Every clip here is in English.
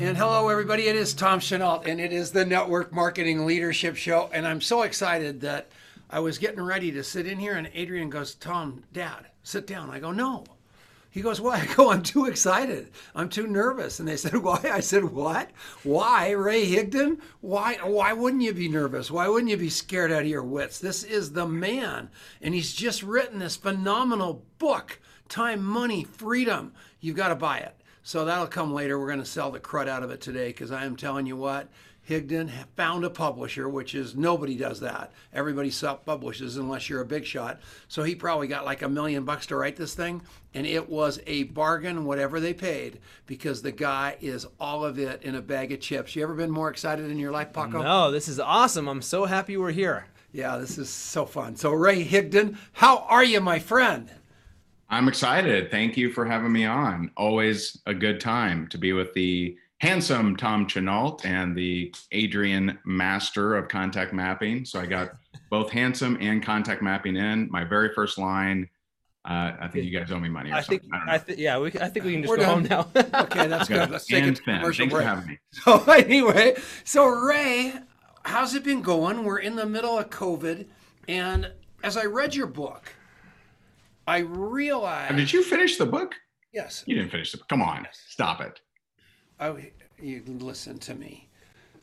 And hello, everybody. It is Tom Chenault, and it is the Network Marketing Leadership Show. And I'm so excited that I was getting ready to sit in here, and Adrian goes, Tom, Dad, sit down. I go, No. He goes, Why? I go, I'm too excited. I'm too nervous. And they said, Why? I said, What? Why? Ray Higdon? Why why wouldn't you be nervous? Why wouldn't you be scared out of your wits? This is the man. And he's just written this phenomenal book, Time, Money, Freedom. You've got to buy it. So that'll come later. We're going to sell the crud out of it today because I am telling you what, Higdon found a publisher, which is nobody does that. Everybody self publishes unless you're a big shot. So he probably got like a million bucks to write this thing. And it was a bargain, whatever they paid, because the guy is all of it in a bag of chips. You ever been more excited in your life, Paco? No, this is awesome. I'm so happy we're here. Yeah, this is so fun. So, Ray Higdon, how are you, my friend? I'm excited. Thank you for having me on. Always a good time to be with the handsome Tom Chenault and the Adrian master of contact mapping. So I got both handsome and contact mapping in. My very first line. Uh, I think you guys owe me money. I think. I, I think. Yeah, we. I think we can just We're go done. home now. okay, that's good. Let's take and a commercial Thanks break. for having me. So anyway, so Ray, how's it been going? We're in the middle of COVID, and as I read your book, I realized. Did you finish the book? Yes. You didn't finish the book. Come on, yes. stop it. Oh, you listen to me.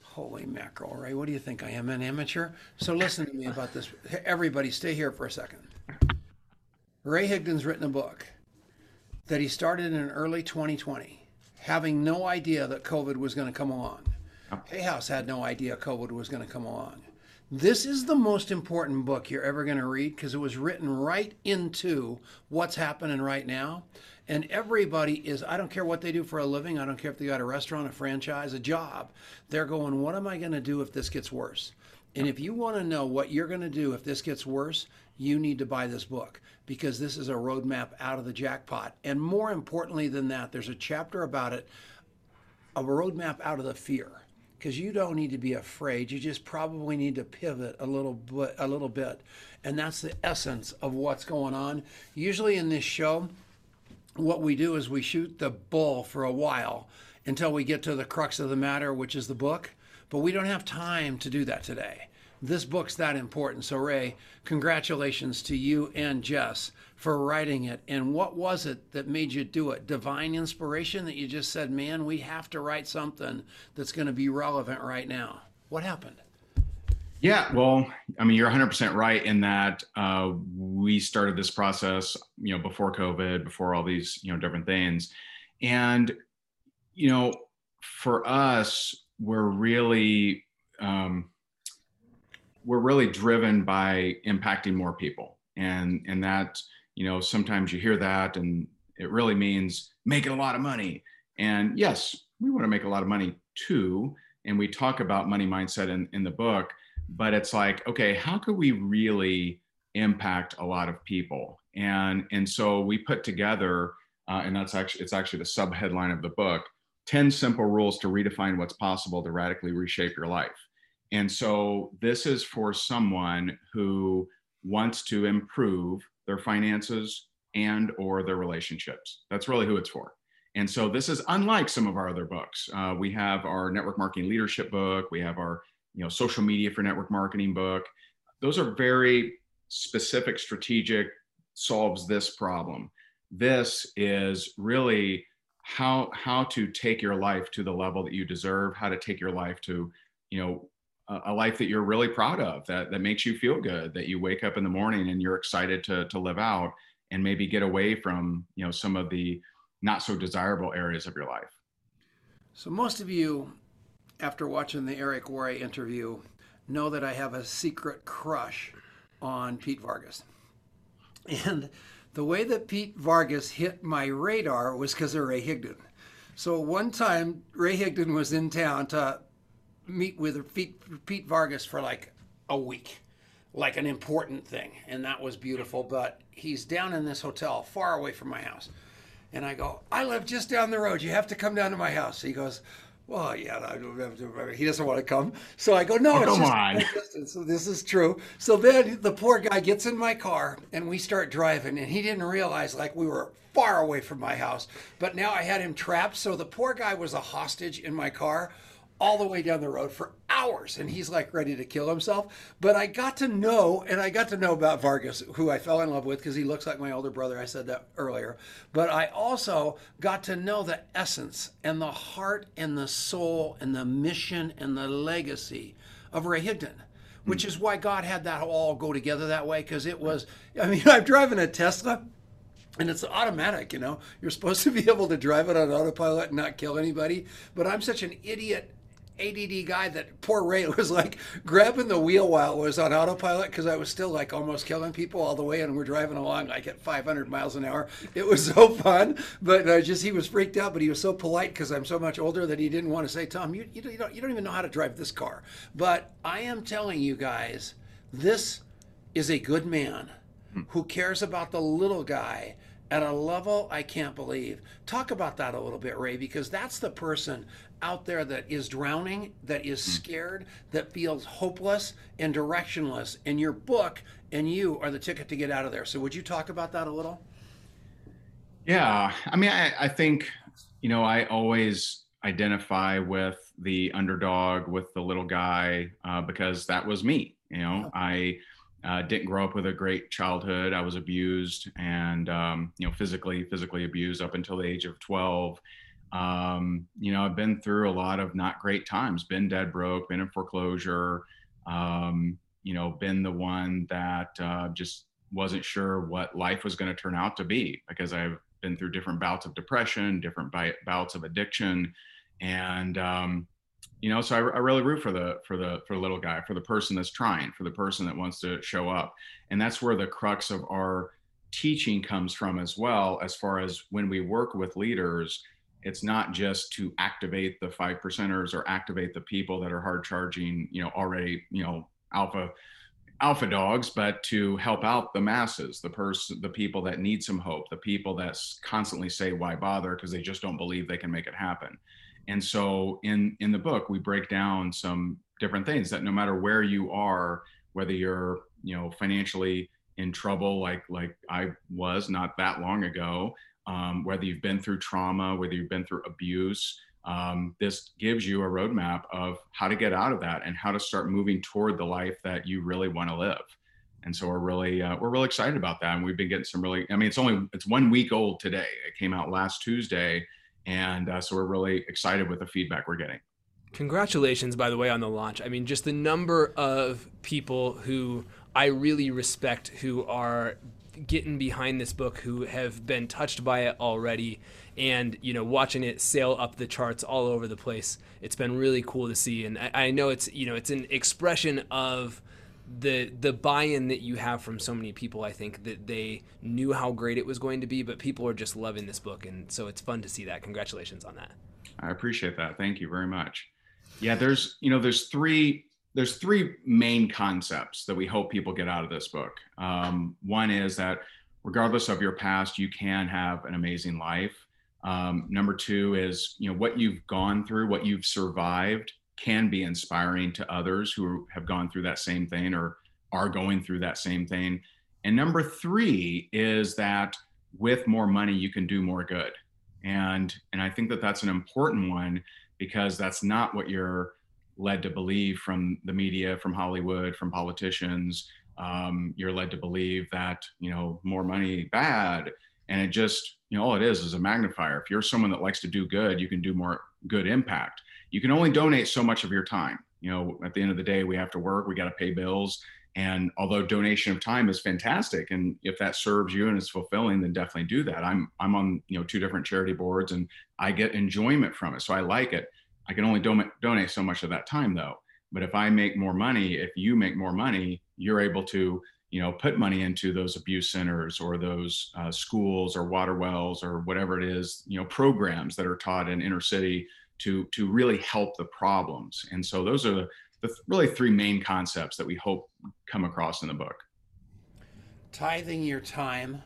Holy mackerel, Ray. What do you think? I am an amateur? So listen to me about this. Everybody, stay here for a second. Ray Higdon's written a book that he started in early 2020, having no idea that COVID was going to come along. Hay House had no idea COVID was going to come along. This is the most important book you're ever going to read because it was written right into what's happening right now. And everybody is, I don't care what they do for a living. I don't care if they got a restaurant, a franchise, a job. They're going, what am I going to do if this gets worse? And if you want to know what you're going to do if this gets worse, you need to buy this book because this is a roadmap out of the jackpot. And more importantly than that, there's a chapter about it, a roadmap out of the fear because you don't need to be afraid. You just probably need to pivot a little bit, a little bit, and that's the essence of what's going on. Usually in this show, what we do is we shoot the bull for a while until we get to the crux of the matter, which is the book. But we don't have time to do that today. This book's that important. So, Ray, congratulations to you and Jess for writing it. And what was it that made you do it? Divine inspiration that you just said, man, we have to write something that's going to be relevant right now. What happened? Yeah, well, I mean, you're 100% right in that uh, we started this process, you know, before COVID, before all these, you know, different things. And, you know, for us, we're really, um, we're really driven by impacting more people. And and that you know sometimes you hear that and it really means making a lot of money. And yes we want to make a lot of money too. And we talk about money mindset in, in the book but it's like okay how could we really impact a lot of people? And and so we put together uh, and that's actually it's actually the sub headline of the book 10 simple rules to redefine what's possible to radically reshape your life and so this is for someone who wants to improve their finances and or their relationships. That's really who it's for. And so this is unlike some of our other books. Uh, we have our network marketing leadership book. We have our you know social media for network marketing book. Those are very specific, strategic, solves this problem. This is really how how to take your life to the level that you deserve, how to take your life to you know a life that you're really proud of that that makes you feel good that you wake up in the morning and you're excited to to live out and maybe get away from you know some of the not so desirable areas of your life? So most of you after watching the eric worre interview know that i have a secret crush on pete vargas. And the way that pete vargas hit my radar was because of ray higdon. So one time ray higdon was in town to meet with Pete, Pete Vargas for like a week, like an important thing, and that was beautiful. But he's down in this hotel far away from my house, and I go, I live just down the road. You have to come down to my house. He goes, well, yeah, no, he doesn't want to come. So I go, no, Oh, it's come just on. So this is true. So then the poor guy gets in my car and we start driving, and he didn't realize like we were far away from my house. But now I had him trapped. So the poor guy was a hostage in my car all the way down the road for hours and he's like ready to kill himself but i got to know and i got to know about vargas who i fell in love with because he looks like my older brother i said that earlier but i also got to know the essence and the heart and the soul and the mission and the legacy of ray higdon which is why god had that all go together that way because it was i mean i'm driving a tesla and it's automatic, you know. You're supposed to be able to drive it on autopilot and not kill anybody. But I'm such an idiot ADD guy that poor Ray was like grabbing the wheel while it was on autopilot because I was still like almost killing people all the way, and we're driving along like at 500 miles an hour. It was so fun, but uh, just he was freaked out, but he was so polite because I'm so much older that he didn't want to say, "Tom, you, you, don't, you don't you don't even know how to drive this car." But I am telling you guys, this is a good man who cares about the little guy at a level I can't believe. Talk about that a little bit, Ray, because that's the person out there that is drowning, that is scared, that feels hopeless and directionless. And your book and you are the ticket to get out of there. So, would you talk about that a little? Yeah, I mean, I, I think, you know, I always identify with the underdog, with the little guy, uh, because that was me. You know, I uh, didn't grow up with a great childhood. I was abused and, um, you know, physically, physically abused up until the age of 12. Um, you know, I've been through a lot of not great times, been dead broke, been in foreclosure, um, you know, been the one that uh, just wasn't sure what life was going to turn out to be because I've been through different bouts of depression, different bouts of addiction, and um, you know, so I, I really root for the for the for the little guy, for the person that's trying, for the person that wants to show up, and that's where the crux of our teaching comes from as well. As far as when we work with leaders, it's not just to activate the five percenters or activate the people that are hard charging, you know, already, you know, alpha alpha dogs, but to help out the masses, the person, the people that need some hope, the people that constantly say, "Why bother?" because they just don't believe they can make it happen. And so, in in the book, we break down some different things that no matter where you are, whether you're you know financially in trouble like like I was not that long ago, um, whether you've been through trauma, whether you've been through abuse. Um, this gives you a roadmap of how to get out of that and how to start moving toward the life that you really want to live. And so we're really uh, we're really excited about that, and we've been getting some really. I mean, it's only it's one week old today. It came out last Tuesday, and uh, so we're really excited with the feedback we're getting. Congratulations, by the way, on the launch. I mean, just the number of people who I really respect who are getting behind this book who have been touched by it already and you know watching it sail up the charts all over the place. It's been really cool to see. And I, I know it's you know it's an expression of the the buy-in that you have from so many people i think that they knew how great it was going to be but people are just loving this book. And so it's fun to see that. Congratulations on that. I appreciate that. Thank you very much. Yeah, there's you know there's three there's three main concepts that we hope people get out of this book. Um, one is that regardless of your past, you can have an amazing life. Um, number two is you know what you've gone through, what you've survived, can be inspiring to others who have gone through that same thing or are going through that same thing. And number three is that with more money, you can do more good. And and I think that that's an important one because that's not what you're led to believe from the media, from Hollywood, from politicians. Um, you're led to believe that you know more money bad, and it just you know all it is is a magnifier. If you're someone that likes to do good, you can do more good impact. You can only donate so much of your time. You know, at the end of the day, we have to work. We got to pay bills. And although donation of time is fantastic, and if that serves you and is fulfilling, then definitely do that. I'm I'm on you know two different charity boards, and I get enjoyment from it, so I like it. I can only don- donate so much of that time though. But if I make more money, if you make more money, you're able to you know put money into those abuse centers or those uh, schools or water wells or whatever it is you know programs that are taught in inner city to to really help the problems. And so those are the the really three main concepts that we hope come across in the book. Tithing your time,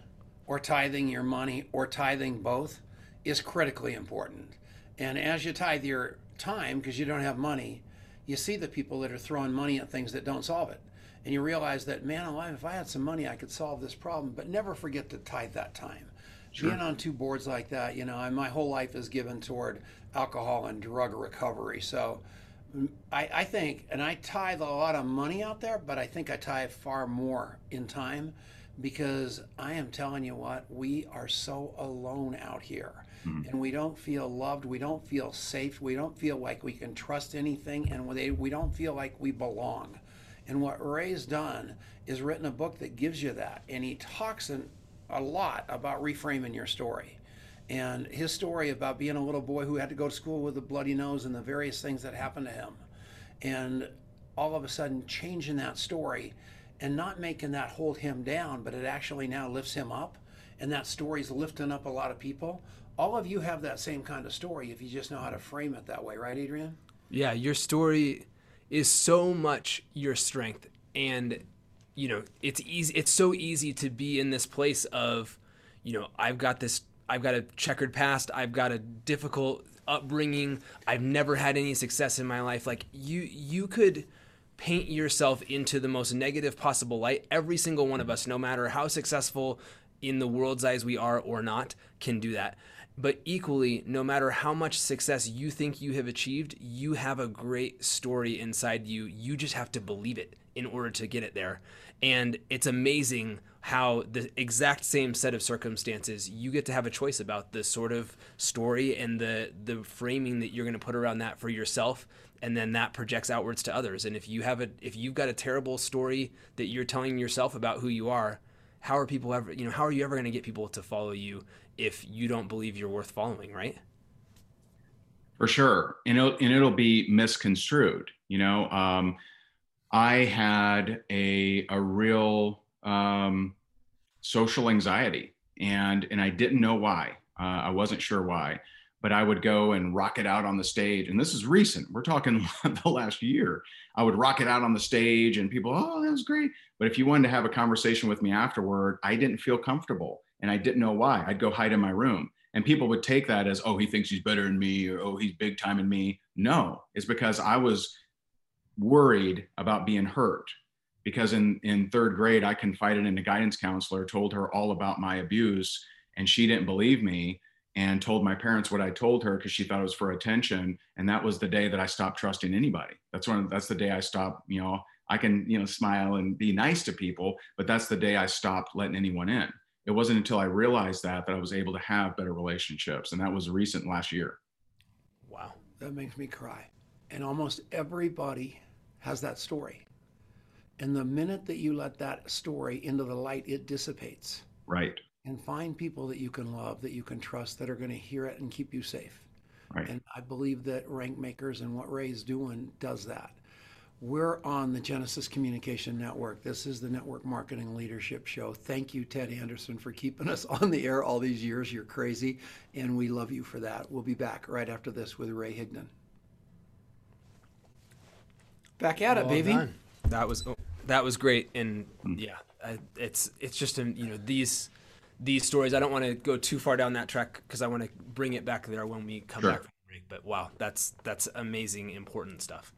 or tithing your money, or tithing both is critically important. And as you tithe your time because you don't have money, you see the people that are throwing money at things that don't solve it. And you realize that, man alive, if I had some money, I could solve this problem. But never forget to tithe that time. Sure. Being on two boards like that, you know, and my whole life is given toward alcohol and drug recovery. So mm, I, I think, and I tithe a lot of money out there, but I think I tithe far more in time because I am telling you what, we are so alone out here. Mm-hmm. And we don't feel loved. We don't feel safe. We don't feel like we can trust anything. And we, we don't feel like we belong. And what Ray's done is written a book that gives you that. And he talks a lot about reframing your story. And his story about being a little boy who had to go to school with a bloody nose and the various things that happened to him. And all of a sudden changing that story and not making that hold him down, but it actually now lifts him up. And that story's lifting up a lot of people. All of you have that same kind of story if you just know how to frame it that way, right, Adrian? Yeah, your story is so much your strength. And you know, it's easy. It's so easy to be in this place of, you know, I've got this. I've got a checkered past. I've got a difficult upbringing. I've never had any success in my life. Like you, you could paint yourself into the most negative possible light. Every single one of us, no matter how successful in the world's eyes we are or not, can do that. But equally, no matter how much success you think you have achieved, you have a great story inside you. You just have to believe it in order to get it there. And it's amazing how the exact same set of circumstances you get to have a choice about the sort of story and the the framing that you're going to put around that for yourself and then that projects outwards to others and if you have a if you've got a terrible story that you're telling yourself about who you are how are people ever you know how are you ever going to get people to follow you if you don't believe you're worth following right for sure and it'll, and it'll be misconstrued you know um, I had a a real um, social anxiety, and and I didn't know why. Uh, I wasn't sure why, but I would go and rock it out on the stage. And this is recent. We're talking the last year. I would rock it out on the stage, and people, oh, that was great. But if you wanted to have a conversation with me afterward, I didn't feel comfortable, and I didn't know why. I'd go hide in my room, and people would take that as, oh, he thinks he's better than me, or oh, he's big time in me. No, it's because I was worried about being hurt because in in third grade i confided in a guidance counselor told her all about my abuse and she didn't believe me and told my parents what i told her because she thought it was for attention and that was the day that i stopped trusting anybody that's when that's the day i stopped you know i can you know smile and be nice to people but that's the day i stopped letting anyone in it wasn't until i realized that that i was able to have better relationships and that was recent last year wow that makes me cry and almost everybody has that story. And the minute that you let that story into the light, it dissipates. Right. And find people that you can love, that you can trust, that are going to hear it and keep you safe. Right. And I believe that Rank Makers and what Ray's doing does that. We're on the Genesis Communication Network. This is the Network Marketing Leadership Show. Thank you, Ted Anderson, for keeping us on the air all these years. You're crazy, and we love you for that. We'll be back right after this with Ray Higdon. Back at it, baby. Done. That was oh, that was great, and yeah, it's it's just a, you know these these stories. I don't want to go too far down that track because I want to bring it back there when we come sure. back from break. But wow, that's that's amazing, important stuff.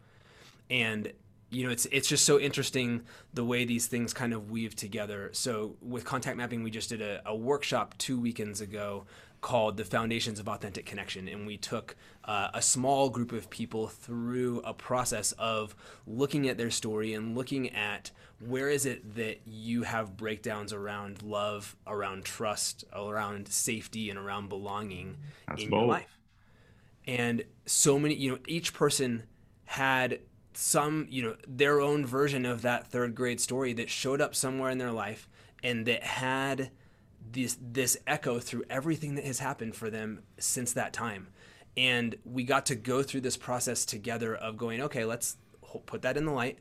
And you know, it's it's just so interesting the way these things kind of weave together. So with contact mapping, we just did a, a workshop two weekends ago called the Foundations of Authentic Connection, and we took uh, a small group of people through a process of looking at their story and looking at where is it that you have breakdowns around love, around trust, around safety, and around belonging That's in bold. your life. And so many, you know, each person had some, you know, their own version of that third grade story that showed up somewhere in their life and that had this this echo through everything that has happened for them since that time. And we got to go through this process together of going okay let's put that in the light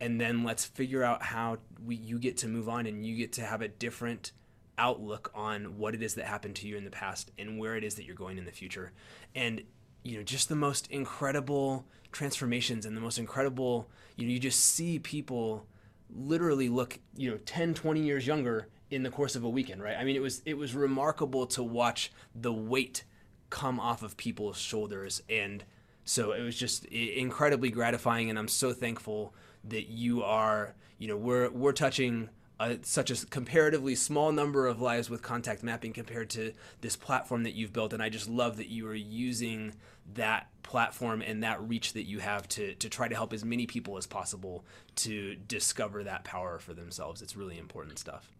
and then let's figure out how we you get to move on and you get to have a different outlook on what it is that happened to you in the past and where it is that you're going in the future. And you know just the most incredible transformations and the most incredible you know you just see people literally look you know 10 20 years younger in the course of a weekend, right? I mean, it was it was remarkable to watch the weight come off of people's shoulders and So it was just incredibly gratifying, and I'm so thankful that you are. You know, we're we're touching a, such a comparatively small number of lives with contact mapping compared to this platform that you've built, and I just love that you are using that platform and that reach that you have to to try to help as many people as possible to discover that power for themselves. It's really important stuff.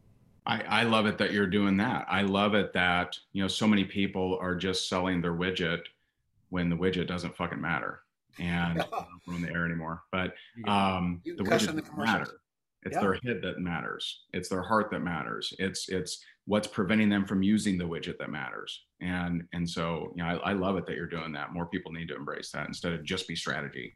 I, I love it that you're doing that. I love it that you know so many people are just selling their widget when the widget doesn't fucking matter and I we're on the air anymore. But um, the widget doesn't matter. It's yeah. their head that matters. It's their heart that matters. It's it's what's preventing them from using the widget that matters. And and so you know I, I love it that you're doing that. More people need to embrace that instead of just be strategy.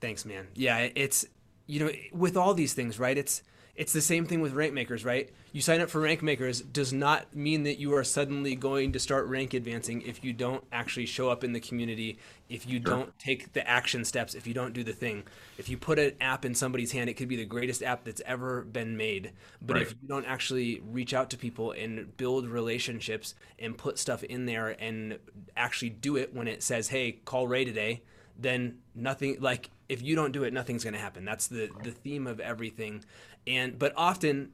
Thanks, man. Yeah, it's you know with all these things, right? It's it's the same thing with rank makers, right? You sign up for rank makers does not mean that you are suddenly going to start rank advancing if you don't actually show up in the community, if you don't take the action steps, if you don't do the thing. If you put an app in somebody's hand, it could be the greatest app that's ever been made. But right. if you don't actually reach out to people and build relationships and put stuff in there and actually do it when it says, "Hey, call Ray today," then nothing like if you don't do it, nothing's going to happen. That's the the theme of everything and but often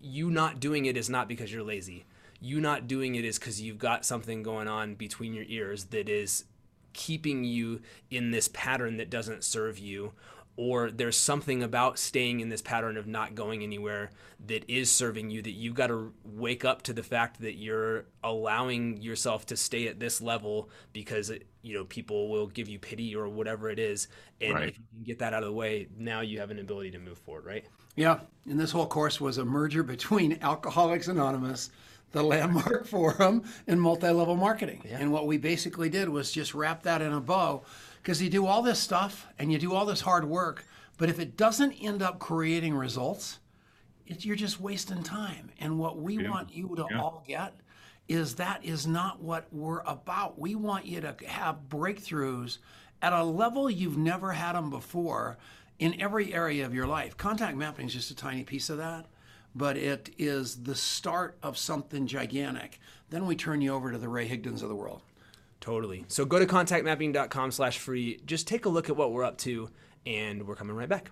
you not doing it is not because you're lazy. You not doing it is because you've got something going on between your ears that is keeping you in this pattern that doesn't serve you or there's something about staying in this pattern of not going anywhere that is serving you that you've got to wake up to the fact that you're allowing yourself to stay at this level because you know people will give you pity or whatever it is and right. if you can get that out of the way now you have an ability to move forward right yeah, and this whole course was a merger between Alcoholics Anonymous, the Landmark Forum, and multi level marketing. Yeah. And what we basically did was just wrap that in a bow because you do all this stuff and you do all this hard work, but if it doesn't end up creating results, it, you're just wasting time. And what we yeah. want you to yeah. all get is that is not what we're about. We want you to have breakthroughs at a level you've never had them before in every area of your life. Contact mapping is just a tiny piece of that, but it is the start of something gigantic. Then we turn you over to the Ray Higdons of the world. Totally. So go to contactmapping.com slash free. Just take a look at what we're up to, and we're coming right back.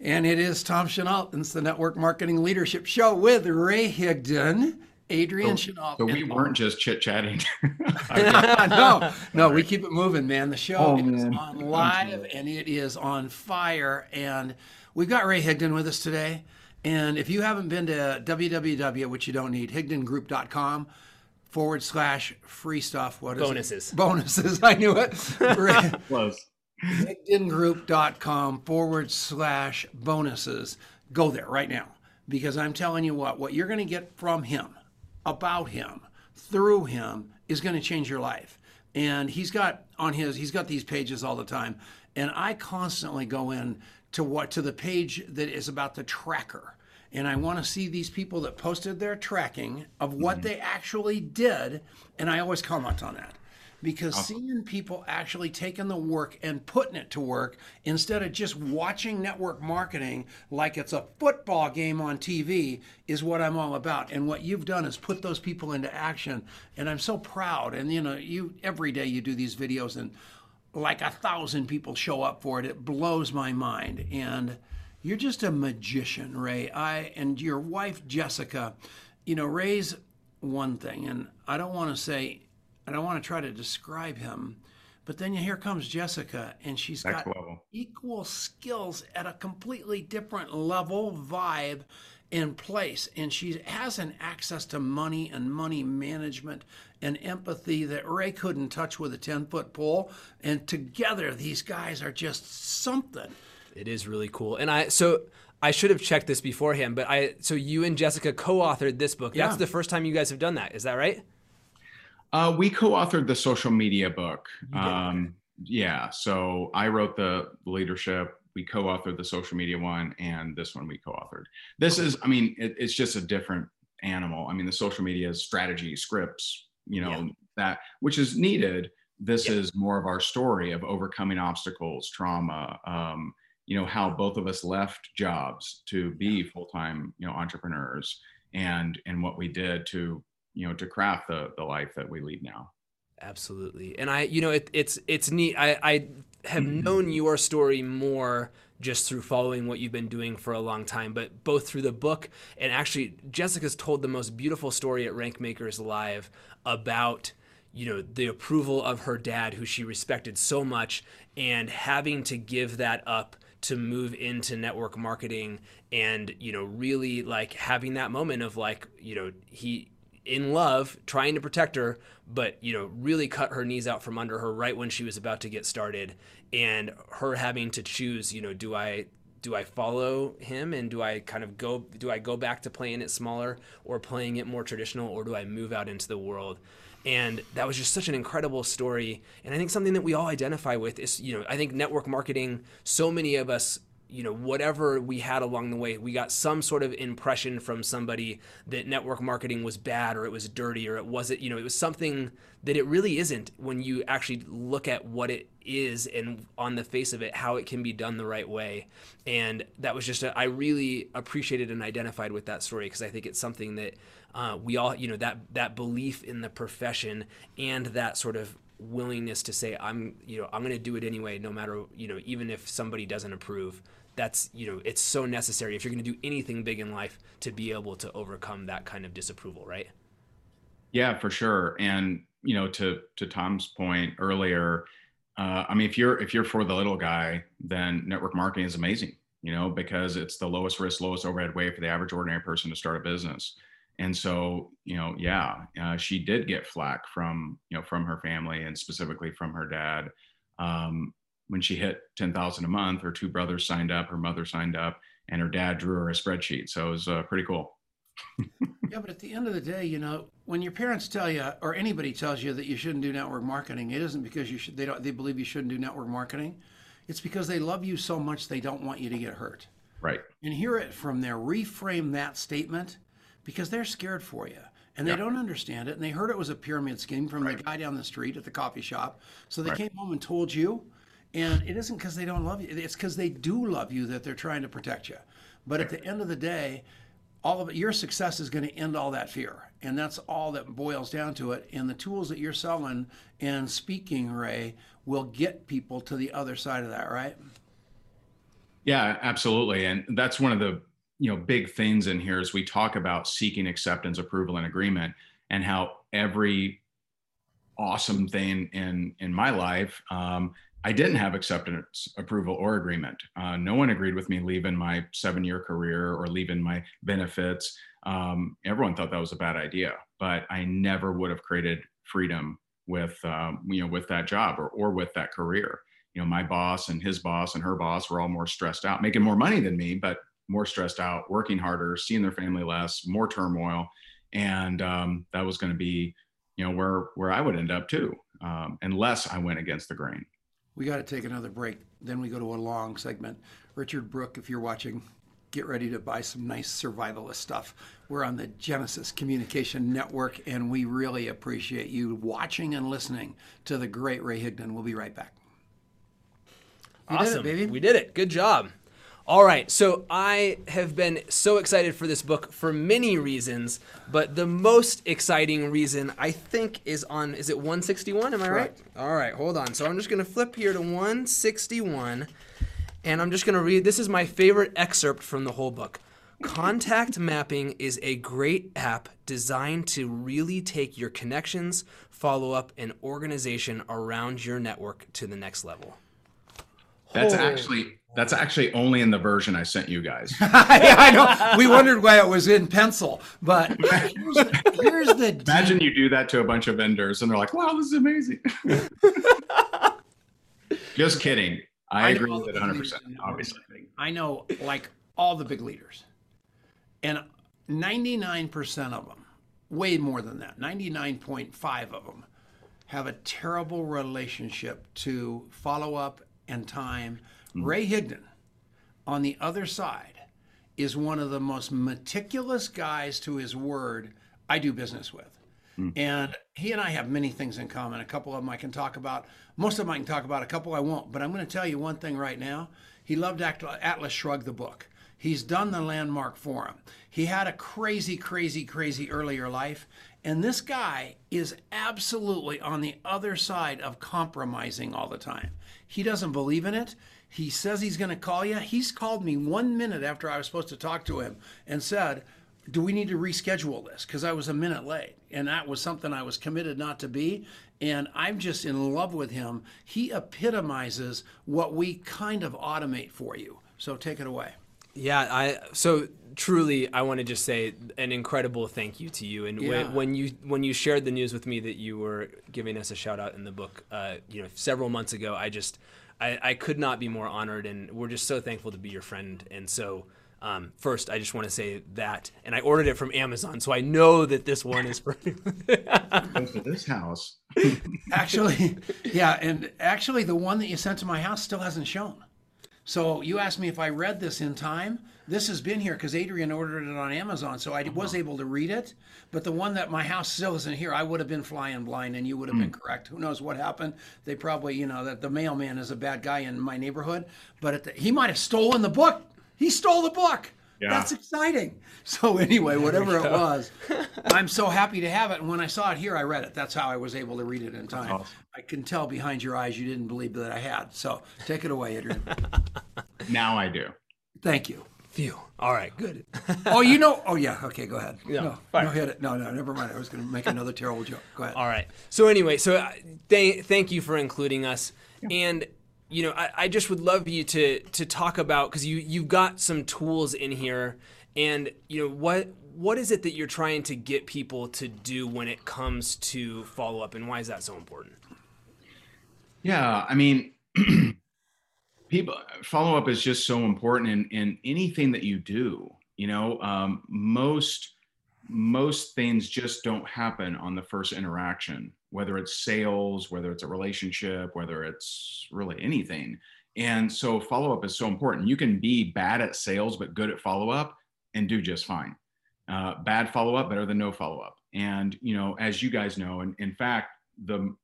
And it is Tom Chenault. It's the Network Marketing Leadership Show with Ray Higdon. Adrian so, Chenault. So we weren't just chit chatting. no, no, we keep it moving, man. The show oh, is man. on live and it is on fire. And we've got Ray Higdon with us today. And if you haven't been to www, which you don't need, higdongroup.com forward slash free stuff. What is Bonuses. It? Bonuses. I knew it. Close. higdongroup.com forward slash bonuses. Go there right now because I'm telling you what, what you're going to get from him about him through him is going to change your life. And he's got on his he's got these pages all the time, and I constantly go in to what to the page that is about the tracker. And I want to see these people that posted their tracking of what mm-hmm. they actually did, and I always comment on that because seeing people actually taking the work and putting it to work instead of just watching network marketing like it's a football game on TV is what I'm all about. And what you've done is put those people into action. And I'm so proud. And you know, you every day you do these videos and like a thousand people show up for it. It blows my mind. And you're just a magician, Ray. I and your wife Jessica, you know, Ray's one thing, and I don't want to say I don't want to try to describe him. But then here comes Jessica, and she's Next got level. equal skills at a completely different level, vibe, and place. And she has an access to money and money management and empathy that Ray couldn't touch with a 10 foot pole. And together, these guys are just something. It is really cool. And I, so I should have checked this beforehand, but I, so you and Jessica co authored this book. That's yeah. the first time you guys have done that. Is that right? Uh, we co-authored the social media book. Um, yeah, so I wrote the leadership. We co-authored the social media one, and this one we co-authored. This is, I mean, it, it's just a different animal. I mean, the social media is strategy, scripts, you know, yeah. that which is needed. This yeah. is more of our story of overcoming obstacles, trauma. Um, you know how both of us left jobs to be full-time, you know, entrepreneurs, and and what we did to you know to craft the the life that we lead now Absolutely. And I, you know, it, it's it's neat. I, I have mm-hmm. known your story more just through following what you've been doing for a long time, but both through the book and actually Jessica's told the most beautiful story at Rank Makers Live about you know the approval of her dad who she respected so much and having to give that up to move into network marketing and you know really like having that moment of like you know he in love trying to protect her but you know really cut her knees out from under her right when she was about to get started and her having to choose you know do i do i follow him and do i kind of go do i go back to playing it smaller or playing it more traditional or do i move out into the world and that was just such an incredible story. And i think something that we all identify with is you know i think network marketing so many of us you know whatever we had along the way we got some sort of impression from somebody that network marketing was bad or it was dirty or it wasn't you know it was something that it really isn't when you actually look at what it is and on the face of it how it can be done the right way. And that was just a, I really appreciated and identified with that story because i think it's something that uh, we all you know that that belief in the profession and that sort of willingness to say i'm you know i'm going to do it anyway no matter you know even if somebody doesn't approve that's you know it's so necessary if you're going to do anything big in life to be able to overcome that kind of disapproval right? Yeah for sure. And you know to to tom's point earlier uh, i mean if you're if you're for the little guy then network marketing is amazing you know because it's the lowest risk lowest overhead way for the average ordinary person to start a business and so you know yeah uh, she did get flack from you know from her family and specifically from her dad um, when she hit 10,000 a month her two brothers signed up her mother signed up and her dad drew her a spreadsheet so it was uh, pretty cool yeah, but at the end of the day, you know, when your parents tell you or anybody tells you that you shouldn't do network marketing, it isn't because you should they don't they believe you shouldn't do network marketing. It's because they love you so much they don't want you to get hurt. right and hear it from there. Reframe that statement because they're scared for you and they Yeah. don't understand it. And they heard it was a pyramid scheme from the guy down the street at the coffee shop. So they Right. came home and told you. And it isn't because they don't love you, it's because they do love you that they're trying to protect you. But at the end of the day, all of it, your success is going to end all that fear. And that's all that boils down to it. And the tools that you're selling and speaking, Ray, will get people to the other side of that, right? Yeah, absolutely. And that's one of the you know big things in here is we talk about seeking acceptance, approval, and agreement, and how every awesome thing in in my life um, I didn't have acceptance, approval, or agreement. Uh, no one agreed with me leaving my seven year career or leaving my benefits. Um, everyone thought that was a bad idea, but I never would have created freedom with um, you know with that job or or with that career you know, my boss and his boss and her boss were all more stressed out, making more money than me, but more stressed out, working harder, seeing their family less, more turmoil, and um, that was going to be, you know, where where I would end up too, um, unless I went against the grain. We got to take another break. Then we go to a long segment. Richard Brook, if you're watching, get ready to buy some nice survivalist stuff. We're on the Genesis Communication Network, and we really appreciate you watching and listening to the great Ray Higdon. We'll be right back. You did it, awesome baby. we did it good job all right so i have been so excited for this book for many reasons but the most exciting reason i think is on is it 161 am i Correct. right all right hold on so i'm just going to flip here to 161 and i'm just going to read this is my favorite excerpt from the whole book contact mapping is a great app designed to really take your connections follow-up and organization around your network to the next level That's Oh. actually that's actually only in the version I sent you guys. yeah, I know. We wondered why it was in pencil, but here's the, here's the deep- Imagine you do that to a bunch of vendors and they're like, "Wow, this is amazing." Just kidding. I, know agree with the it 100. leaders percent in Obviously. I know like all the big leaders, and 99% of them, way more than that, 99.5 of them, have a terrible relationship to follow up and time. Mm. Ray Higdon, on the other side, is one of the most meticulous guys to his word I do business with. Mm. And he and I have many things in common. A couple of them I can talk about. Most of them I can talk about. A couple I won't. But I'm going to tell you one thing right now. He loved Atlas Shrugged the book. He's done the landmark forum. He had a crazy, crazy, crazy earlier life. And this guy is absolutely on the other side of compromising all the time. He doesn't believe in it. He says he's going to call you. He's called me one minute after I was supposed to talk to him and said, Do we need to reschedule this? Because I was a minute late. And that was something I was committed not to be. And I'm just in love with him. He epitomizes what we kind of automate for you. So take it away. Yeah, I so truly I want to just say an incredible thank you to you. And Yeah. when, when you when you shared the news with me that you were giving us a shout out in the book, uh, you know, several months ago, I just I, I could not be more honored, and we're just so thankful to be your friend. And so. Um, first, I just want to say that, and I ordered it from Amazon, so I know that this one is for. Go to this house. Actually, yeah, and actually, the one that you sent to my house still hasn't shown. So you asked me if I read this in time. This has been here because Adrian ordered it on Amazon, so I uh-huh. was able to read it. But the one that my house still isn't here, I would have been flying blind, and you would have been hmm. correct. Who knows what happened? They probably, you know, that the mailman is a bad guy in my neighborhood, but at the, he might have stolen the book. He stole the book. Yeah. That's exciting. So anyway, whatever it was, I'm so happy to have it. And when I saw it here, I read it. That's how I was able to read it in time. awesome. I can tell behind your eyes you didn't believe that I had. So take it away, Adrian. Now I do. Thank you. Phew. All right, good. Oh, you know. Oh, yeah. Okay, go ahead. Yeah, no, fine. no, hit it. No, no, never mind. I was going to make another terrible joke. Go ahead. All right. So anyway, so uh, th- thank you for including us, and you know, I, I just would love you to to talk about because you you've got some tools in here, and you know what what is it that you're trying to get people to do when it comes to follow up, and why is that so important? Yeah, I mean, people follow up is just so important in in anything that you do. You know, um, most most things just don't happen on the first interaction, whether it's sales, whether it's a relationship, whether it's really anything. And so follow up is so important. You can be bad at sales but good at follow up and do just fine. Uh, bad follow up better than no follow up. And you know, as you guys know, and in fact, the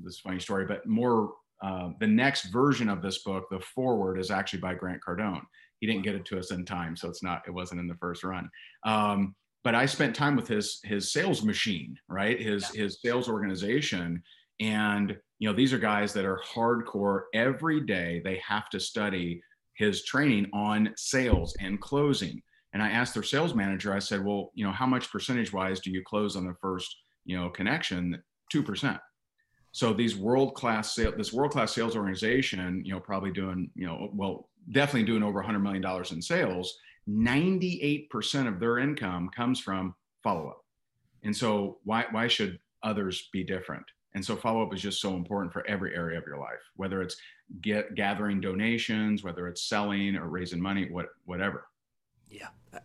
this funny story, but more uh, the next version of this book, the foreword, is actually by Grant Cardone. He didn't get it to us in time, so it's not. It wasn't in the first run. Um, but I spent time with his his sales machine, right? His his sales organization, and you know these are guys that are hardcore. Every day they have to study his training on sales and closing. And I asked their sales manager. I said, "Well, you know, how much percentage wise do you close on the first you know connection? Two percent." So these world class sale this world class sales organization you know probably doing you know well definitely doing over 100 million dollars in sales 98% of their income comes from follow up and so why why should others be different? And so follow up is just so important for every area of your life whether it's get gathering donations whether it's selling or raising money what whatever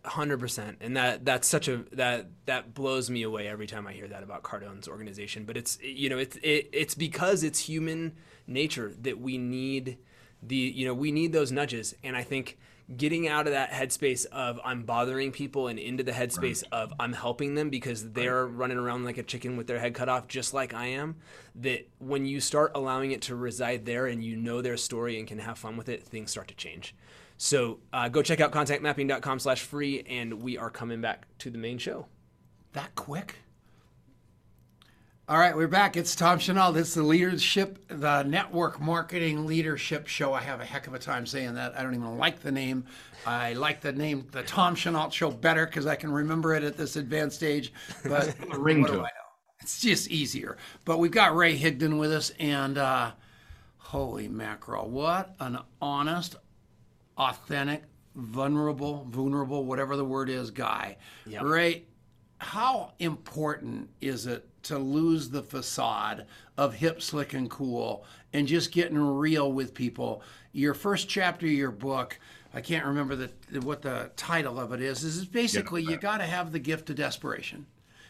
hundred percent, and that that's such a that that blows me away every time I hear that about Cardone's organization. But it's you know it's it, it's because it's human nature that we need the you know we need those nudges, and I think getting out of that headspace of I'm bothering people and into the headspace of I'm helping them because they're running around like a chicken with their head cut off, just like I am. That when you start allowing it to reside there and you know their story and can have fun with it, things start to change. So uh, go check out contactmapping.com slash free, and we are coming back to the main show. That quick? All right, we're back. It's Tom Chenault. This is the leadership, the network marketing leadership show. I have a heck of a time saying that. I don't even like the name. I like the name, the Tom Chenault show, better because I can remember it at this advanced age. But ring what to do it. I know? It's just easier. But we've got Ray Higdon with us, and uh, holy mackerel, what an honest, authentic, vulnerable, vulnerable, whatever the word is, guy. Yep. Ray, how important is it to lose the facade of hip, slick, and cool and just getting real with people? Your first chapter of your book, I can't remember the, what the title of it is, is basically you got to have the gift of desperation.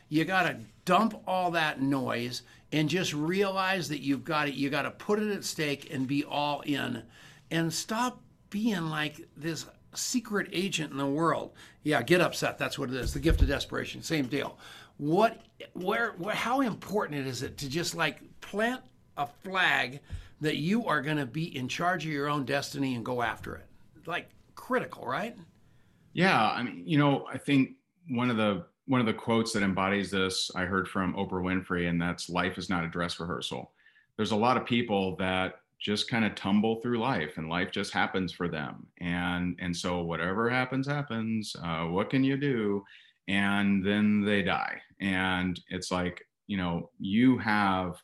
You got to dump all that noise and just realize that you've got it. You got to put it at stake and be all in, and stop being like this secret agent in the world. Yeah, get upset. That's what it is. The gift of desperation. Same deal. What, where, where how important is it to just like plant a flag that you are going to be in charge of your own destiny and go after it? Like critical, right? Yeah, I mean, you know, I think one of the one of the quotes that embodies this I heard from Oprah Winfrey, and that's life is not a dress rehearsal. There's a lot of people that just kind of tumble through life and life just happens for them. And and so whatever happens happens uh, what can you do? And then they die. And it's like you know you have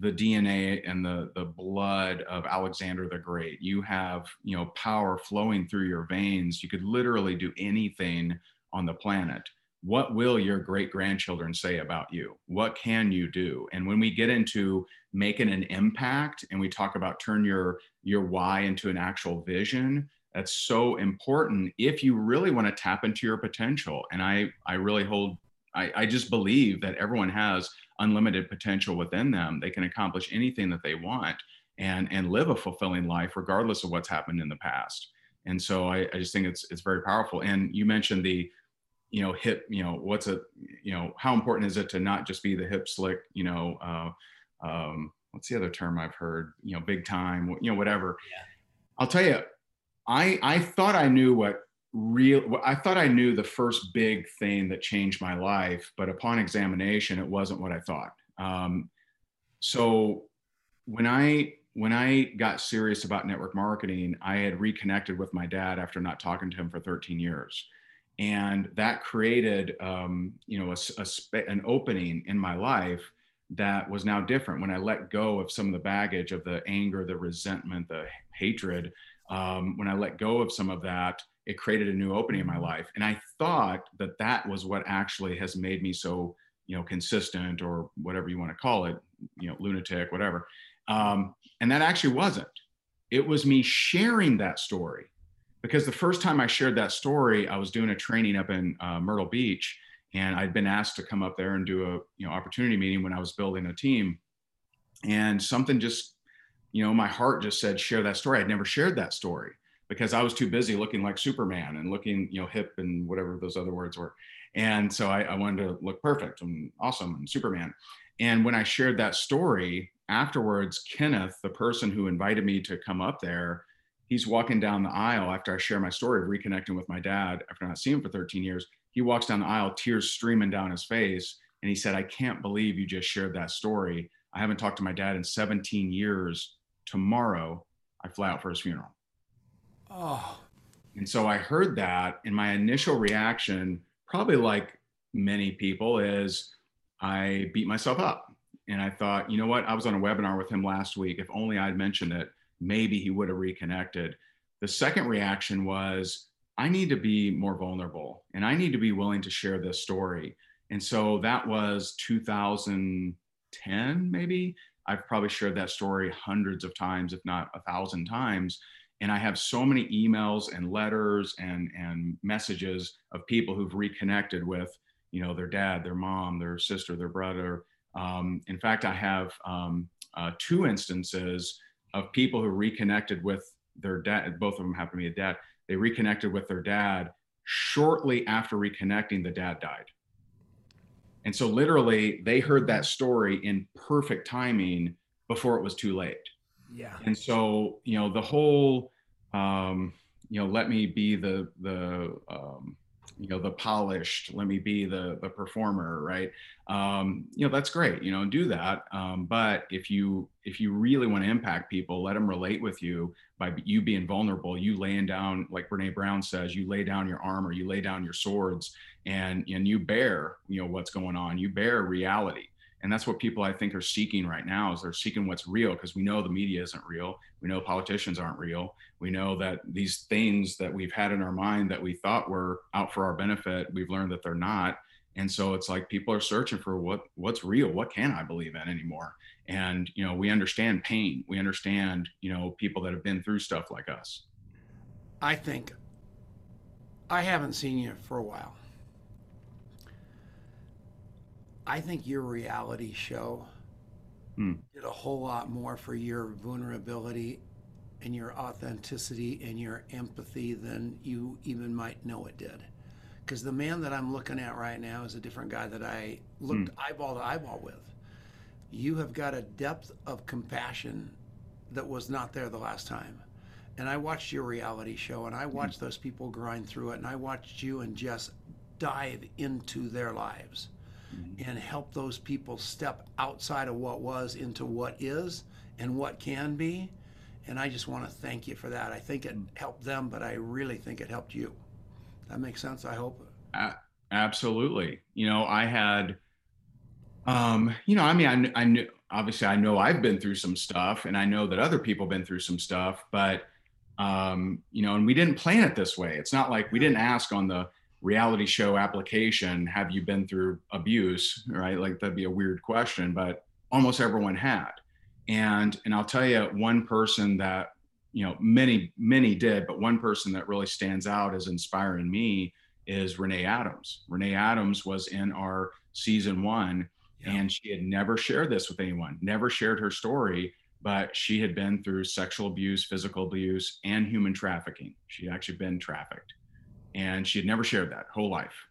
the dna and the the blood of alexander the great. You have you know power flowing through your veins. You could literally do anything on the planet what will your great grandchildren say about you? What can you do? And when we get into making an impact and we talk about turn your your why into an actual vision, that's so important if you really want to tap into your potential. And I I really hold I, I just believe that everyone has unlimited potential within them. They can accomplish anything that they want and and live a fulfilling life regardless of what's happened in the past. And so I, I just think it's it's very powerful. And you mentioned the you know hip you know what's a you know how important is it to not just be the hip slick you know uh, um, what's the other term i've heard? You know big time you know whatever. Yeah. i'll tell you i i thought i knew what real i thought i knew the first big thing that changed my life but upon examination it wasn't what i thought. Um, so when i when i got serious about network marketing i had reconnected with my dad after not talking to him for 13 years and that created um, you know a, a, an opening in my life that was now different. When i let go of some of the baggage of the anger the resentment the hatred um, when i let go of some of that it created a new opening in my life. And i thought that that was what actually has made me so you know consistent or whatever you want to call it you know lunatic whatever. Um, and that actually wasn't. It was me sharing that story because the first time I shared that story, I was doing a training up in uh, Myrtle Beach, and I'd been asked to come up there and do a you know opportunity meeting when I was building a team, and something just you know my heart just said share that story. I'd never shared that story because I was too busy looking like Superman and looking you know hip and whatever those other words were, and so I, I wanted to look perfect and awesome and Superman. And when I shared that story afterwards, Kenneth, the person who invited me to come up there he's walking down the aisle after I share my story of reconnecting with my dad after not seeing him for 13 years. He walks down the aisle, tears streaming down his face. And he said, I can't believe you just shared that story. I haven't talked to my dad in 17 years. Tomorrow, I fly out for his funeral. Oh. And so I heard that, and my initial reaction, probably like many people, is I beat myself up. And I thought, you know what? I was on a webinar with him last week. If only I'd mentioned it maybe he would have reconnected. The second reaction was, I need to be more vulnerable and I need to be willing to share this story. And so that was 2010, maybe. I've probably shared that story hundreds of times, if not a thousand times. And I have so many emails and letters and, and messages of people who've reconnected with, you know, their dad, their mom, their sister, their brother. Um, in fact, I have um, uh, two instances of people who reconnected with their dad. Both of them happen to be a dad. They reconnected with their dad shortly after reconnecting. The dad died, and so literally they heard that story in perfect timing before it was too late. Yeah. And so you know the whole, um, you know, let me be the the um, you know the polished let me be the the performer right? Um, you know that's great you know do that um, but if you if you really want to impact people let them relate with you by you being vulnerable. You laying down like brene brown says you lay down your armor you lay down your swords and and you bear you know what's going on. You bear reality and that's what people i think are seeking right now is they're seeking what's real because we know the media isn't real. We know politicians aren't real. We know that these things that we've had in our mind that we thought were out for our benefit we've learned that they're not. And so it's like people are searching for what what's real? What can i believe in anymore? And you know we understand pain. We understand you know people that have been through stuff like us. I think i haven't seen you for a while I think your reality show hmm. did a whole lot more for your vulnerability and your authenticity and your empathy than you even might know it did. Because the man that I'm looking at right now is a different guy that I looked hmm. eyeball to eyeball with. You have got a depth of compassion that was not there the last time. and I watched your reality show, and I watched those people grind through it, and I watched you and Jess dive into their lives and help those people step outside of what was into what is and what can be. And I just want to thank you for that. I think it helped them, but I really think it helped you. That makes sense, I hope. Absolutely. You know, I had, um, you know, I mean, I, I knew, obviously, I know I've been through some stuff and I know that other people have been through some stuff, but, um, you know, and we didn't plan it this way. It's not like we didn't ask on the reality show application, have you been through abuse, right? Like that'd be a weird question, but almost everyone had. And, and I'll tell you one person that, you know, many, many did, but one person that really stands out as inspiring me is Renee Adams. Renee Adams was in our season one yeah. and she had never shared this with anyone, never shared her story, but she had been through sexual abuse, physical abuse, and human trafficking. She'd actually been trafficked and she had never shared that whole life.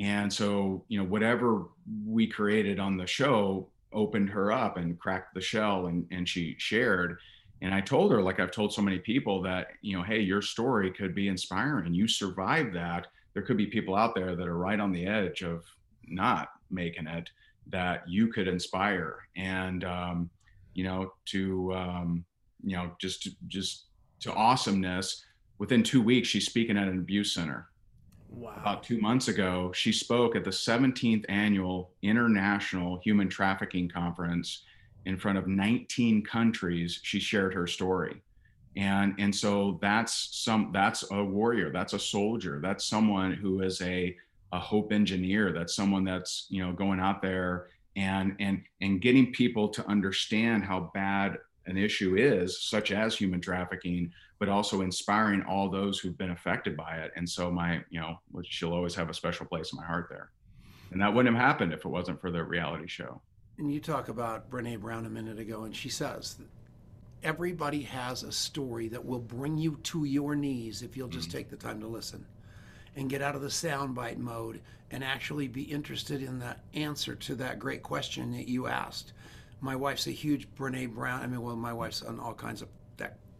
And so, you know, whatever we created on the show opened her up and cracked the shell and, and she shared. And I told her, like I've told so many people, that, you know, hey, your story could be inspiring. You survived that. There could be people out there that are right on the edge of not making it that you could inspire. And, um, you know, to, um, you know, just, just to awesomeness within two weeks, she's speaking at an abuse center. Wow. About two months ago, she spoke at the 17th annual International Human Trafficking Conference in front of 19 countries. She shared her story. And, and so that's some that's a warrior that's a soldier that's someone who is a, a hope engineer that's someone that's you know going out there and and and getting people to understand how bad an issue is such as human trafficking but also inspiring all those who've been affected by it. And so my, you know, she'll always have a special place in my heart there. And that wouldn't have happened if it wasn't for the reality show. And you talk about Brene Brown a minute ago, and she says everybody has a story that will bring you to your knees if you'll just mm-hmm. take the time to listen and get out of the soundbite mode and actually be interested in the answer to that great question that you asked. My wife's a huge Brene Brown. I mean, well, my wife's on all kinds of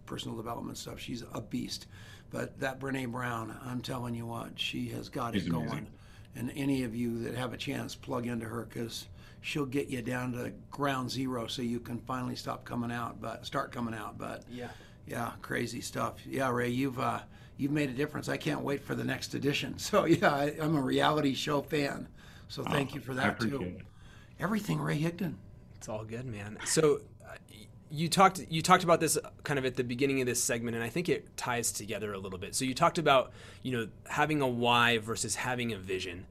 personal development stuff. She's a beast. But that Brene Brown, I'm telling you what, she has got She's it going. Amazing. And any of you that have a chance, plug into her because she'll get you down to ground zero so you can finally stop coming out, but start coming out. But yeah, yeah, crazy stuff. Yeah, Ray, you've uh, you've made a difference. I can't wait for the next edition. So yeah, I, am a reality show fan. So thank oh, you for that too. It. Everything Ray Higdon. It's all good, man. So you talked you talked about this kind of at the beginning of this segment and i think it ties together a little bit. So you talked about you know having a why versus having a vision.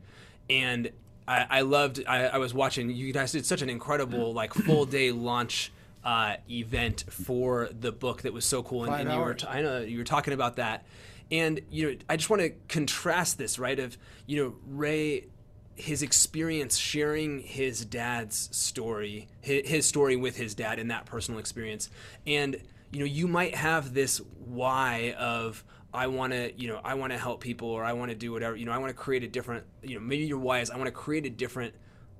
And i, I loved I, I, was watching you guys did such an incredible like full day launch uh, event for the book that was so cool. And, and you were t- i know you were talking about that. And you know i just want to contrast this right of you know ray his experience sharing his dad's story, his story with his dad in that personal experience. And, you know, you might have this why of, I want to, you know, I want to help people or I want to do whatever, you know, I want to create a different, you know, maybe your why is I want to create a different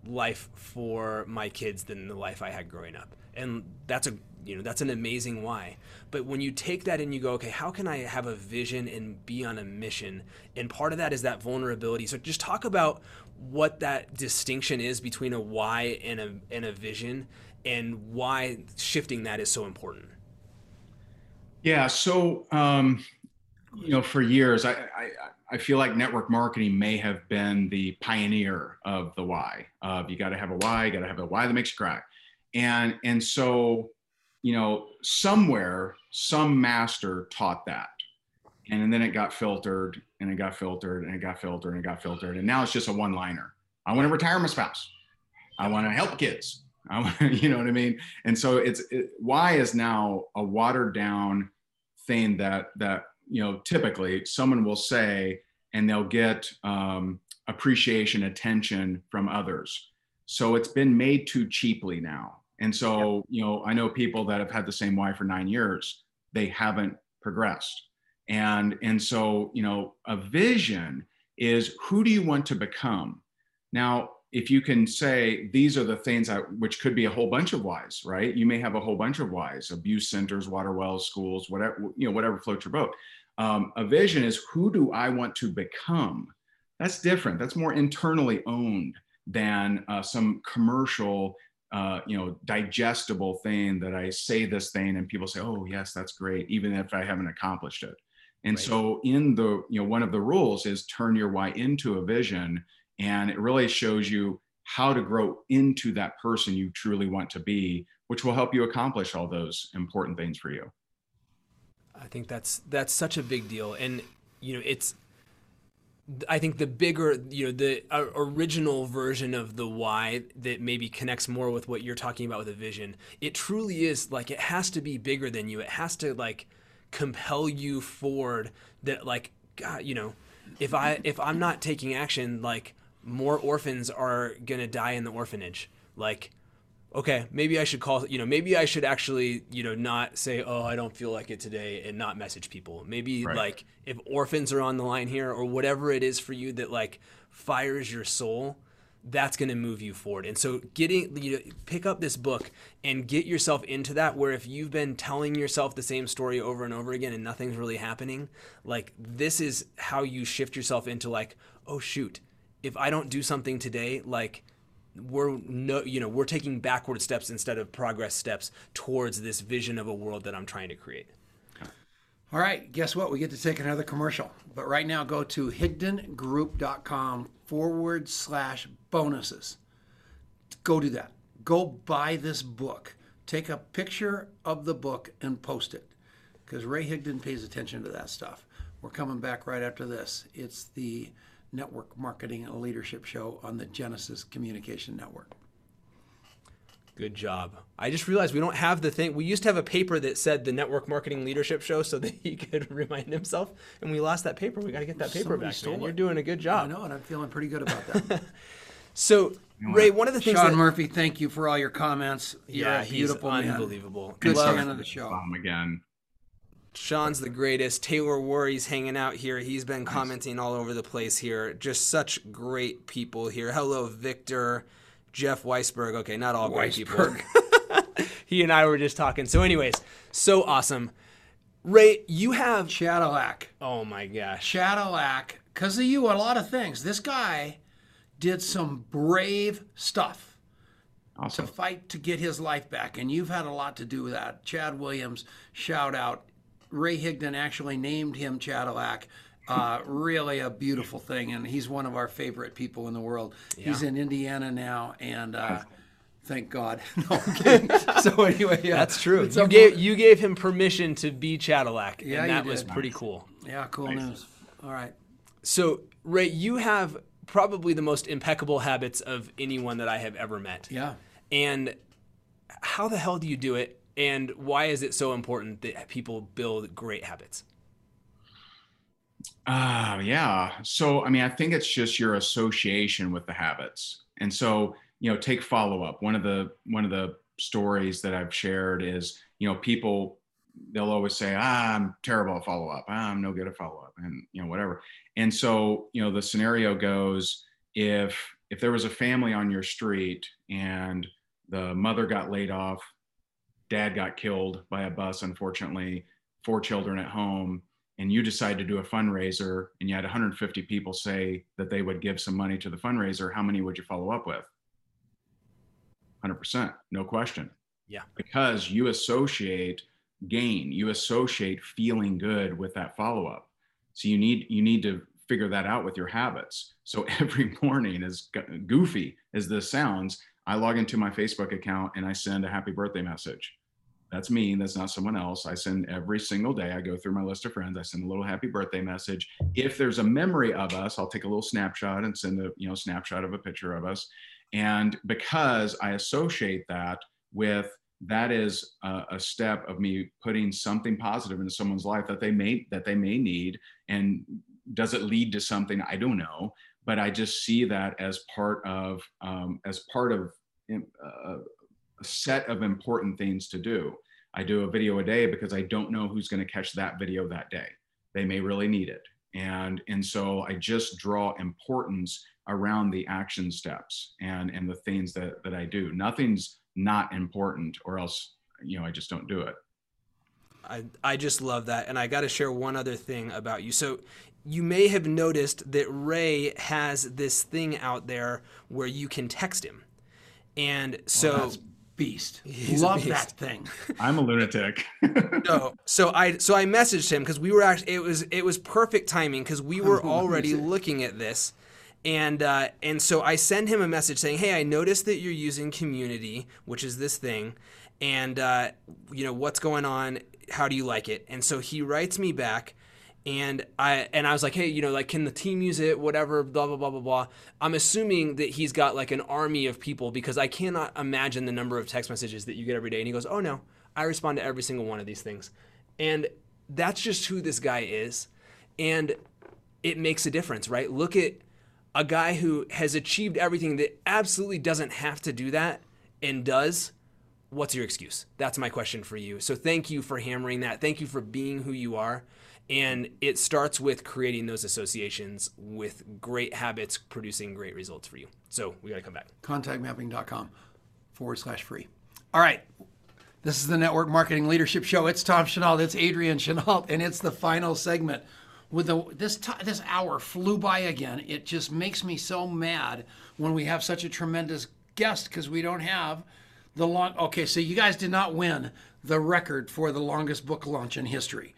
life for my kids than the life I had growing up. And that's a you know that's an amazing why but when you take that and you go okay how can i have a vision and be on a mission and part of that is that vulnerability so just talk about what that distinction is between a why and a and a vision and why shifting that is so important yeah so um you know for years i i I feel like network marketing may have been the pioneer of the why. Of you got to have a why, you got to have a why that makes you cry, and and so you know, somewhere some master taught that. And then it got filtered and it got filtered and it got filtered and it got filtered. And now it's just a one liner. I want to retire my spouse. I want to help kids. I want, you know what I mean? And so it's it, why is now a watered down thing that that you know typically someone will say and they'll get um, appreciation, attention from others. So it's been made too cheaply now. And so, you know, I know people that have had the same wife for nine years, they haven't progressed. And and so, you know, a vision is who do you want to become? Now, if you can say these are the things that which could be a whole bunch of whys right? You may have a whole bunch of whys abuse centers water wells schools whatever you know whatever floats your boat. Um, a vision is who do i want to become? That's different. That's more internally owned than uh, some commercial uh, you know digestible thing that i say this thing and people say oh yes that's great even if i haven't accomplished it and right. so in the you know one of the rules is turn your why into a vision and it really shows you how to grow into that person you truly want to be which will help you accomplish all those important things for you i think that's that's such a big deal and you know it's I think the bigger, you know, the uh, original version of the why that maybe connects more with what you're talking about with a vision, it truly is like it has to be bigger than you. It has to like compel you forward that like God, you know, if I if I'm not taking action, like more orphans are gonna die in the orphanage. Like, okay, maybe I should call. You know, maybe I should actually, you know, not say, oh, I don't feel like it today, and not message people. Maybe right. like if orphans are on the line here, or whatever it is for you that like fires your soul that's going to move you forward. And so getting you know, pick up this book and get yourself into that where if you've been telling yourself the same story over and over again and nothing's really happening, like this is how you shift yourself into like, oh shoot, if I don't do something today, like we're no you know, we're taking backward steps instead of progress steps towards this vision of a world that I'm trying to create. All right, guess what? We get to take another commercial. But right now, go to higdongroup.com forward slash bonuses. Go do that. Go buy this book. Take a picture of the book and post it because Ray Higdon pays attention to that stuff. We're coming back right after this. It's the Network Marketing and Leadership Show on the Genesis Communication Network. Good job. I just realized we don't have the thing. We used to have a paper that said the Network Marketing Leadership Show so that he could remind himself, and we lost that paper. We got to get that paper Somebody back. Man. You're doing a good job. I know, and I'm feeling pretty good about that. so, Ray, one of the things. Sean that, Murphy, thank you for all your comments. You're yeah, beautiful he's unbelievable. Man. Good fan of the show. again. Sean's the greatest. Taylor Worry's hanging out here. He's been commenting all over the place here. Just such great people here. Hello, Victor. Jeff Weisberg. Okay, not all great Weisberg. people. he and I were just talking. So, anyways, so awesome. Ray, you have Chadillac. Oh my gosh. Chadillac. Because of you, a lot of things. This guy did some brave stuff awesome. to fight to get his life back. And you've had a lot to do with that. Chad Williams, shout out. Ray Higdon actually named him Chadillac uh, really a beautiful thing, and he's one of our favorite people in the world. Yeah. He's in Indiana now, and uh, thank God. no, so anyway, yeah, that's true. You gave you gave him permission to be Chadillac, yeah, and that was pretty cool. Yeah, cool nice. news. All right. So Ray, you have probably the most impeccable habits of anyone that I have ever met. Yeah. And how the hell do you do it? And why is it so important that people build great habits? Uh, yeah. So, I mean, I think it's just your association with the habits. And so, you know, take follow up. One of the one of the stories that I've shared is, you know, people they'll always say, ah, I'm terrible at follow up. Ah, I'm no good at follow up, and you know, whatever. And so, you know, the scenario goes if if there was a family on your street and the mother got laid off, dad got killed by a bus, unfortunately, four children at home and you decide to do a fundraiser and you had 150 people say that they would give some money to the fundraiser, how many would you follow up with? 100%, no question. Yeah. Because you associate gain, you associate feeling good with that follow up. So you need you need to figure that out with your habits. So every morning, as goofy as this sounds, I log into my Facebook account and I send a happy birthday message that's me. That's not someone else. I send every single day. I go through my list of friends. I send a little happy birthday message. If there's a memory of us, I'll take a little snapshot and send a you know snapshot of a picture of us. And because I associate that with that is a, a step of me putting something positive into someone's life that they may that they may need. And does it lead to something? I don't know. But I just see that as part of um, as part of uh, set of important things to do. I do a video a day because I don't know who's going to catch that video that day. They may really need it. And, and so I just draw importance around the action steps and and the things that that I do. Nothing's not important, or else you know I just don't do it. I, I just love that. And I got to share one other thing about you. So, you may have noticed that Ray has this thing out there where you can text him. And oh, so, Well, that's beast. He's a Love beast. that thing. I'm a lunatic. no, so I so I messaged him because we were actually it was it was perfect timing because we were already looking at this, and uh, and so I send him a message saying, hey, I noticed that you're using Community, which is this thing, and uh, you know what's going on. How do you like it? And so he writes me back. And I and I was like, hey, you know, like, can the team use it? Whatever, blah blah blah blah blah. I'm assuming that he's got like an army of people because I cannot imagine the number of text messages that you get every day. And he goes, oh no, I respond to every single one of these things. And that's just who this guy is. And it makes a difference, right? Look at a guy who has achieved everything that absolutely doesn't have to do that and does. What's your excuse? That's my question for you. So thank you for hammering that. Thank you for being who you are. And it starts with creating those associations with great habits producing great results for you. So we got to come back. contactmapping.com forward slash free. All right. This is the Network Marketing Leadership Show. It's Tom Chenault. It's Adrian Chenault, and it's the final segment. With the this ti this hour flew by again. It just makes me so mad when we have such a tremendous guest because we don't have the long. Okay, so you guys did not win the record for the longest book launch in history.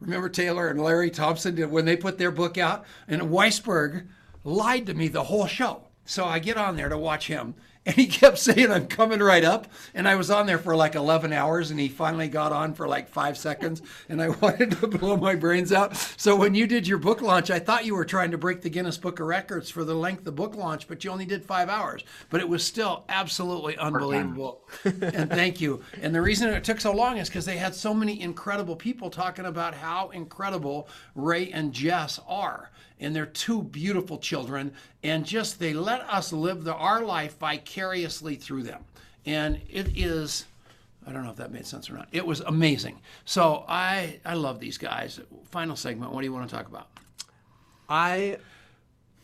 Remember Taylor and Larry Thompson did when they put their book out, and Weisberg lied to me the whole show. So I get on there to watch him, and he kept saying, I'm coming right up. And I was on there for like 11 hours, and he finally got on for like five seconds, and I wanted to blow my brains out. So when you did your book launch, I thought you were trying to break the Guinness Book of Records for the length of book launch, but you only did five hours. But it was still absolutely unbelievable. and thank you. And the reason it took so long is because they had so many incredible people talking about how incredible Ray and Jess are and they're two beautiful children and just they let us live the, our life vicariously through them and it is i don't know if that made sense or not it was amazing so i i love these guys final segment what do you want to talk about I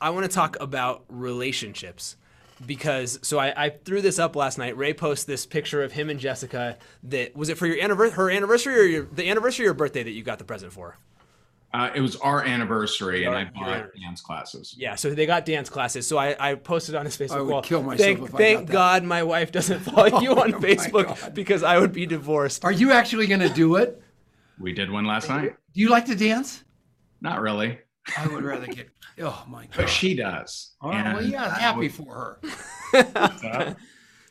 I want to talk about relationships because so I, I threw this up last night. Ray posted this picture of him and Jessica. That was it for your anniversary, her anniversary, or your, the anniversary or birthday that you got the present for. Uh, it was our anniversary, and I bought dance classes. Yeah, so they got dance classes. So I, I posted on his Facebook I would wall. kill myself thank if I thank got that." God my wife doesn't follow you on Oh Facebook because I would be divorced. are you actually going to do it We did one last night. do you like to dance Not really, i would rather get oh my god. but she does. All right, well yeah happy was- for her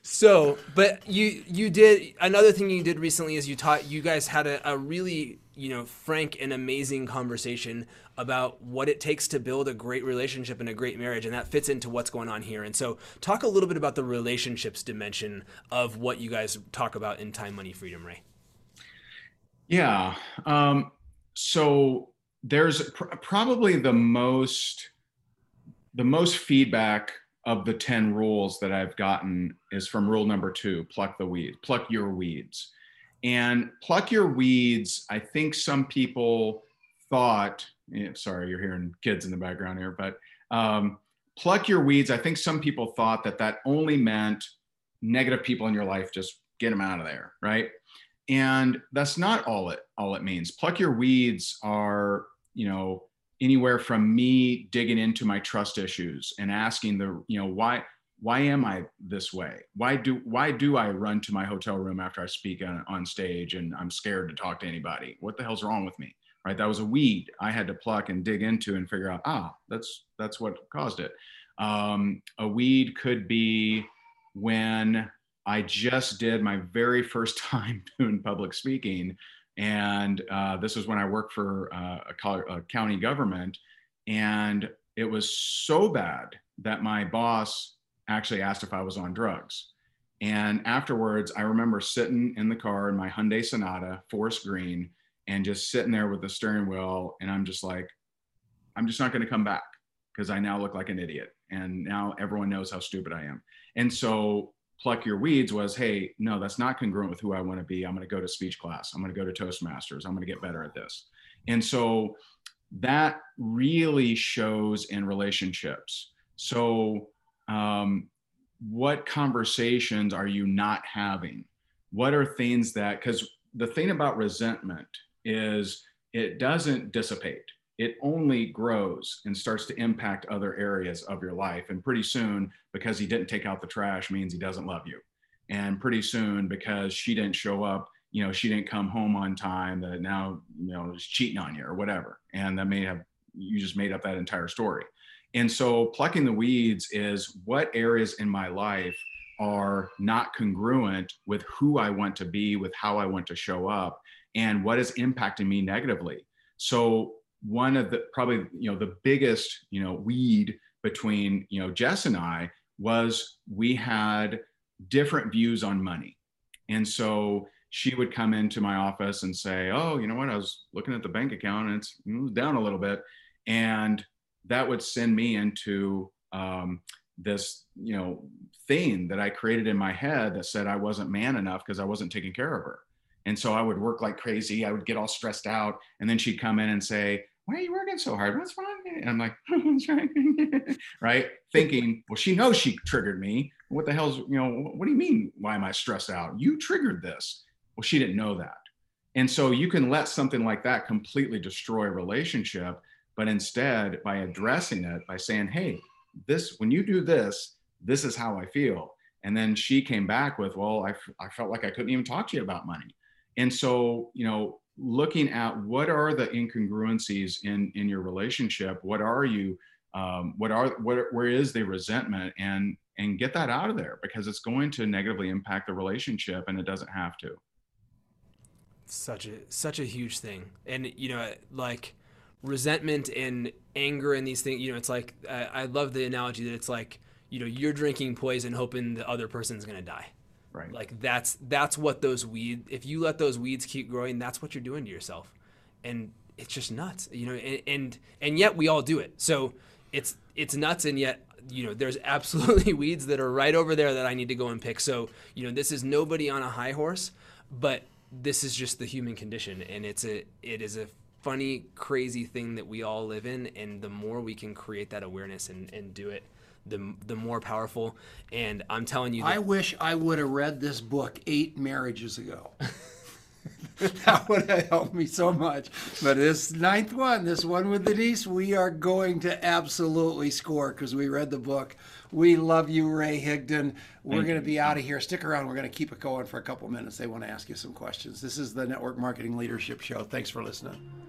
So, but you you did another thing you did recently is you taught you guys had a, a really you know frank and amazing conversation about what it takes to build a great relationship and a great marriage, and that fits into what's going on here. And so, talk a little bit about the relationships dimension of what you guys talk about in Time, Money, Freedom, Ray. Yeah. Um, so there's pr- probably the most the most feedback of the 10 rules that I've gotten is from rule number two, pluck the weeds, pluck your weeds. And pluck your weeds, I think some people thought, eh, sorry, you're hearing kids in the background here, but um, pluck your weeds, I think some people thought that that only meant negative people in your life, just get them out of there, right? and that's not all it all it means pluck your weeds are you know anywhere from me digging into my trust issues and asking the you know why why am i this way why do why do i run to my hotel room after i speak on, on stage and i'm scared to talk to anybody what the hell's wrong with me right that was a weed i had to pluck and dig into and figure out ah that's that's what caused it um, a weed could be when I just did my very first time doing public speaking. And uh, this was when I worked for uh, a, co- a county government. And it was so bad that my boss actually asked if I was on drugs. And afterwards, I remember sitting in the car in my Hyundai Sonata, Forest Green, and just sitting there with the steering wheel. And I'm just like, I'm just not going to come back because I now look like an idiot. And now everyone knows how stupid I am. And so pluck your weeds was hey no that's not congruent with who i want to be i'm going to go to speech class i'm going to go to toastmasters i'm going to get better at this and so that really shows in relationships So, um, what conversations are you not having? What are things that, because the thing about resentment is it doesn't dissipate, it only grows and starts to impact other areas of your life. And pretty soon, because he didn't take out the trash, means he doesn't love you. And pretty soon, because she didn't show up, you know, she didn't come home on time, that now, you know, is cheating on you or whatever. And that may have, you just made up that entire story. And so plucking the weeds is what areas in my life are not congruent with who I want to be, with how I want to show up, and what is impacting me negatively. So one of the probably you know the biggest you know weed between you know Jess and I was we had different views on money. And so she would come into my office and say, "Oh, you know what? I was looking at the bank account and it's mm, down a little bit." And that would send me into um, this you know thing that i created in my head that said i wasn't man enough because i wasn't taking care of her. And so i would work like crazy. I would get all stressed out. And then she'd come in and say why are you working so hard? What's wrong and i'm like right? Thinking well she knows she triggered me. What the hell's you know what do you mean? Why am i stressed out? You triggered this. Well she didn't know that. And so you can let something like that completely destroy a relationship but instead by addressing it by saying hey this when you do this this is how i feel. And then she came back with well I, I felt like i couldn't even talk to you about money. And so you know looking at what are the incongruencies in in your relationship what are you um, what are what where is the resentment? And and get that out of there because it's going to negatively impact the relationship and it doesn't have to. Such a such a huge thing. And you know like resentment and anger and these things you know it's like I, I love the analogy that it's like you know you're drinking poison hoping the other person's going to die. Right. Like that's that's what those weeds if you let those weeds keep growing that's what you're doing to yourself. And it's just nuts you know and and, and yet we all do it. So it's it's nuts and yet you know there's absolutely weeds that are right over there that I need to go and pick. So you know this is nobody on a high horse but this is just the human condition and it's a it is a funny, crazy thing that we all live in, and the more we can create that awareness and, and do it, the the more powerful. And I'm telling you, I wish I would have read this book eight marriages ago. that would have helped me so much. But this ninth one, this one with Denise, we are going to absolutely score because we read the book. We love you, Ray Higdon. We're going to be out of here. Stick around. We're going to keep it going for a couple minutes. They want to ask you some questions. This is the Network Marketing Leadership Show. Thanks for listening.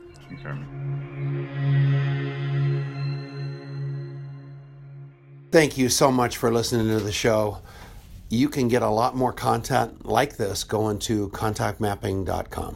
Thank you so much for listening to the show. You can get a lot more content like this going to contactmapping.com.